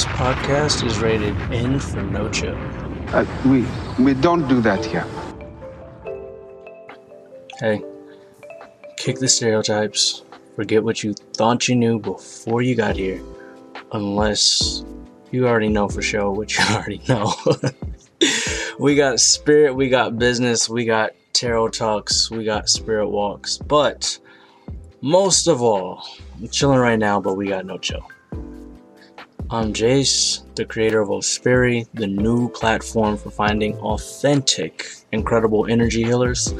This podcast is rated N for No Chill. Uh, we we don't do that here. Hey, kick the stereotypes. Forget what you thought you knew before you got here. Unless you already know for sure what you already know. we got spirit, we got business, we got tarot talks, we got spirit walks. But most of all, I'm chilling right now, but we got no chill. I'm Jace, the creator of Ospiri, the new platform for finding authentic, incredible energy healers,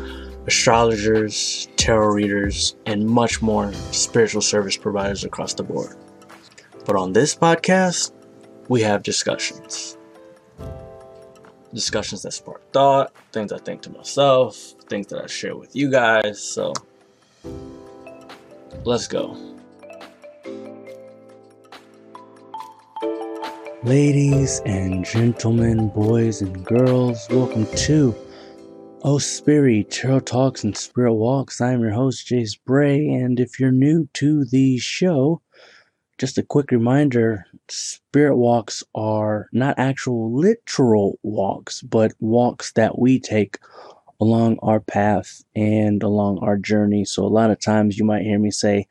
astrologers, tarot readers, and much more spiritual service providers across the board. But on this podcast, we have discussions. Discussions that spark thought, things I think to myself, things that I share with you guys. So let's go. Ladies and gentlemen, boys and girls, welcome to Oh Spirit Tarot Talks and Spirit Walks. I'm your host, Jace Bray, and if you're new to the show, just a quick reminder spirit walks are not actual literal walks, but walks that we take along our path and along our journey. So, a lot of times you might hear me say,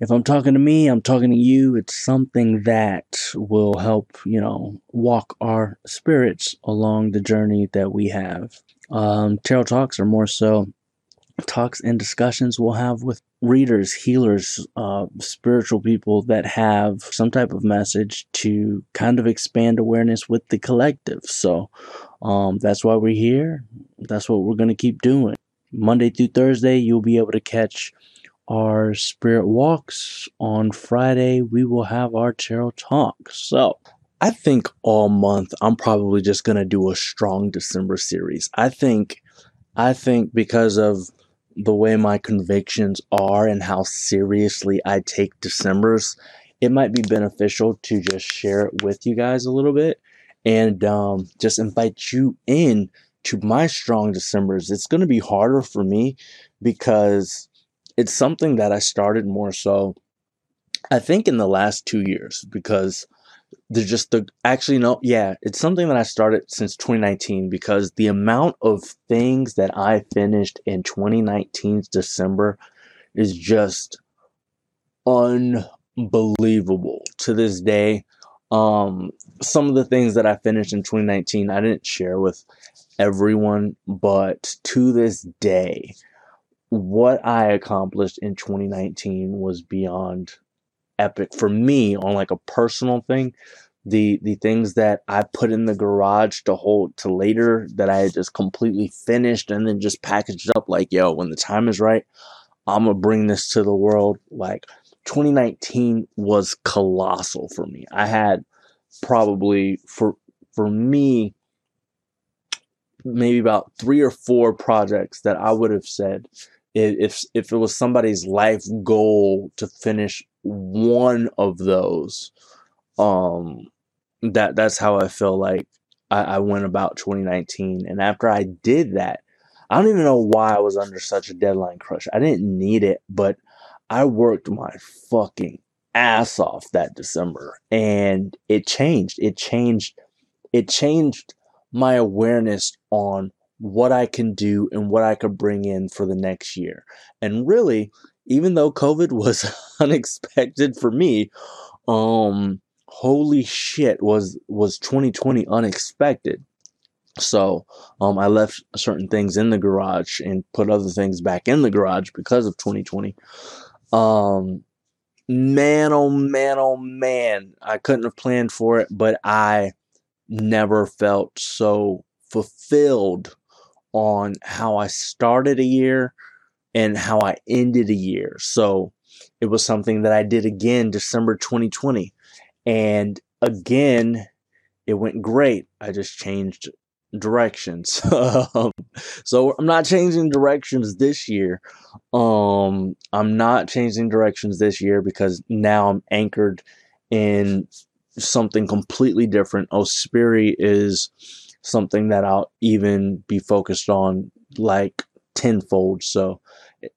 if I'm talking to me, I'm talking to you. It's something that will help, you know, walk our spirits along the journey that we have. Um, tarot talks are more so talks and discussions we'll have with readers, healers, uh, spiritual people that have some type of message to kind of expand awareness with the collective. So um, that's why we're here. That's what we're going to keep doing. Monday through Thursday, you'll be able to catch our spirit walks. On Friday, we will have our tarot talk. So I think all month I'm probably just to do a strong December series. I think I think because of the way my convictions are and how seriously I take December's, it might be beneficial to just share it with you guys a little bit and um, just invite you in to my strong December's. It's to be harder for me because it's something that I started more so, I think, in the last two years because there's just the actually no yeah it's something that i started since 2019 because the amount of things that i finished in 2019's december is just unbelievable to this day. Um some of the things that i finished in 2019 i didn't share with everyone but to this day what i accomplished in 2019 was beyond epic for me on like a personal thing. The the things that i put in the garage to hold to later that i just completely finished and then just packaged up like yo when the time is right i'm gonna bring this to the world. Like 2019 was colossal for me. I had probably for for me maybe about three or four projects that i would have said if if it was somebody's life goal to finish one of those um that that's how i feel like I, I went about 2019 and after i did that i don't even know why i was under such a deadline crush. I didn't need it but i worked my fucking ass off that december and it changed. It changed it changed my awareness on what I can do and what I could bring in for the next year. And really, even though COVID was unexpected for me, um holy shit was was 2020 unexpected. So, um I left certain things in the garage and put other things back in the garage because of 2020. Um man oh man oh man, I couldn't have planned for it, but I never felt so fulfilled on how I started a year and how I ended a year. So it was something that I did again December 2020. And again, it went great. I just changed directions. so I'm not changing directions this year. Um, I'm not changing directions this year because now I'm anchored in something completely different. Ospiri is something that I'll even be focused on like tenfold. So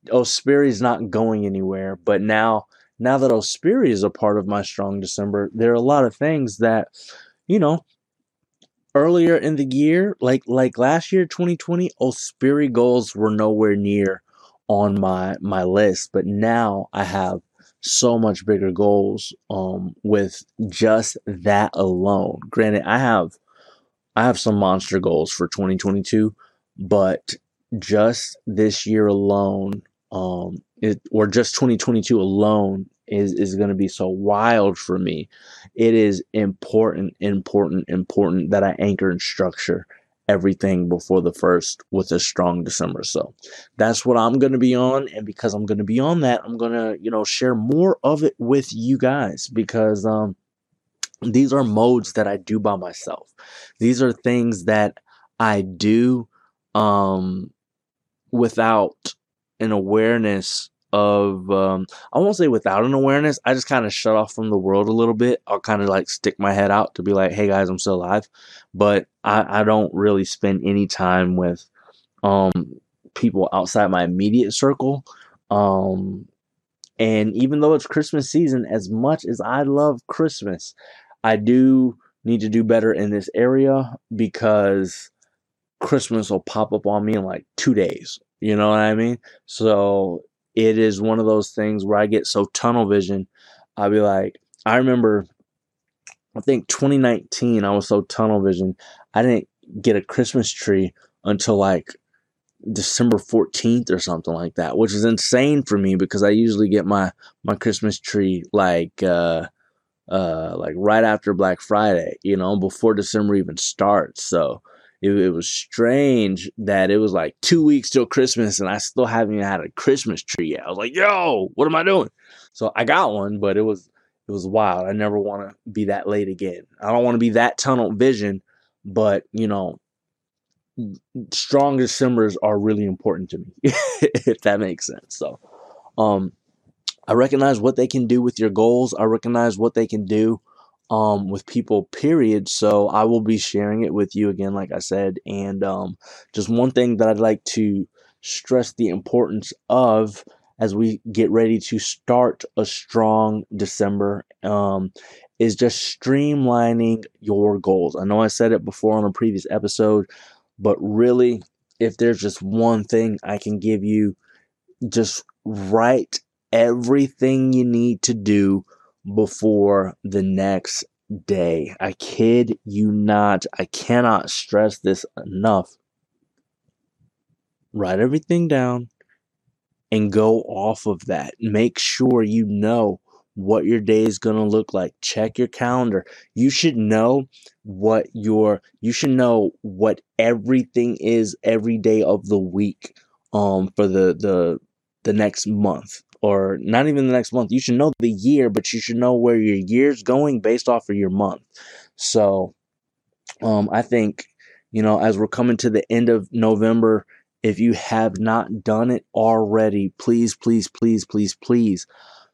Ospiri is not going anywhere, but now now that Ospiri is a part of my strong December, there are a lot of things that, you know, earlier in the year, like like last year, 2020, Ospiri goals were nowhere near on my my list, but now I have so much bigger goals um with just that alone. Granted, I have I have some monster goals for 2022, but just this year alone, um, it, or just 2022 alone is is going to be so wild for me. It is important, important, important that I anchor and structure everything before the first with a strong December. So that's what I'm going to be on. And because I'm going to be on that, I'm going to, you know, share more of it with you guys because, um, these are modes that I do by myself. These are things that I do, um, without an awareness of um, I won't say without an awareness. I just kind of shut off from the world a little bit. I'll kind of like stick my head out to be like, "Hey guys, I'm still alive," but I, I don't really spend any time with um, people outside my immediate circle. Um, and even though it's Christmas season, as much as I love Christmas, I do need to do better in this area because Christmas will pop up on me in like two days. You know what I mean? So it is one of those things where I get so tunnel vision. I'll be like, I remember, I think 2019, I was so tunnel vision. I didn't get a Christmas tree until like December 14th or something like that, which is insane for me because I usually get my, my Christmas tree like, uh, uh, like right after Black Friday, you know, before December even starts. So, it, it, was strange that it was like two weeks till Christmas and I still haven't even had a Christmas tree yet. I was like, yo, what am I doing? So I got one, but it was it was wild. I never want to be that late again. I don't want to be that tunnel vision, but you know, strong Decembers are really important to me, if that makes sense. So um I recognize what they can do with your goals. I recognize what they can do um, with people, period. So I will be sharing it with you again, like I said. And um, just one thing that I'd like to stress the importance of as we get ready to start a strong December um, is just streamlining your goals. I know I said it before on a previous episode, but really, if there's just one thing I can give you, just write everything you need to do before the next day. I kid you not. I cannot stress this enough. Write everything down and go off of that. Make sure you know what your day is going to look like. Check your calendar. You should know what your you should know what everything is every day of the week um for the the the next month or not even the next month. You should know the year, but you should know where your year's going based off of your month. So, um, I think, you know, as we're coming to the end of November, if you have not done it already, please, please, please, please, please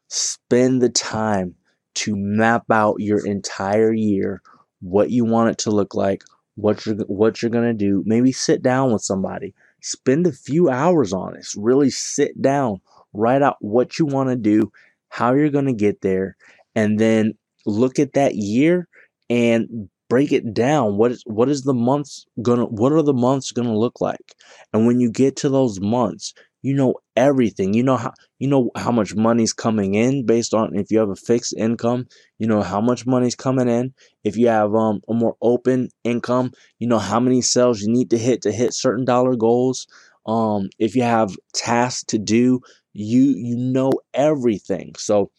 spend the time to map out your entire year, what you want it to look like, what you're what you're gonna do. Maybe sit down with somebody, spend a few hours on this. Really sit down, write out what you want to do, how you're going to get there, and then look at that year and break it down. What is what is the months gonna what are the months gonna look like? And when you get to those months, you know everything. You know how you know how much money's coming in based on if you have a fixed income, you know how much money's coming in. If you have um a more open income, you know how many sales you need to hit to hit certain dollar goals. Um if you have tasks to do, you you know everything. So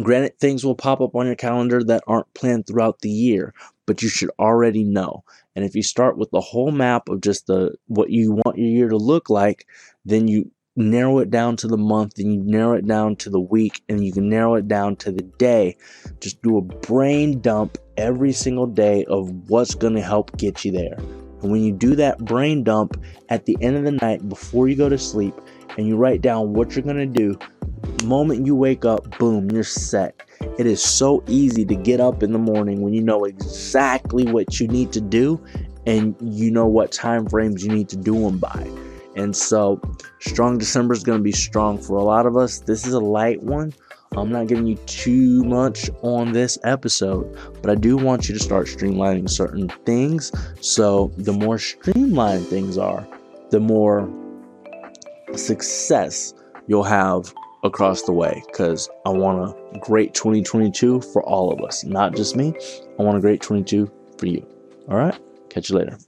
granted things will pop up on your calendar that aren't planned throughout the year, but you should already know. And if you start with the whole map of just the what you want your year to look like, then you narrow it down to the month, then you narrow it down to the week, and you can narrow it down to the day. Just do a brain dump every single day of what's going to help get you there. And when you do that brain dump at the end of the night before you go to sleep, and you write down what you're going to do, moment you wake up, boom, you're set. It is so easy to get up in the morning when you know exactly what you need to do and you know what time frames you need to do them by. And so, strong December is going to be strong for a lot of us. This is a light one. I'm not giving you too much on this episode, but I do want you to start streamlining certain things. So, the more streamlined things are, the more success you'll have across the way because I want a great 2022 for all of us, not just me. I want a great 22 for you. All right, catch you later.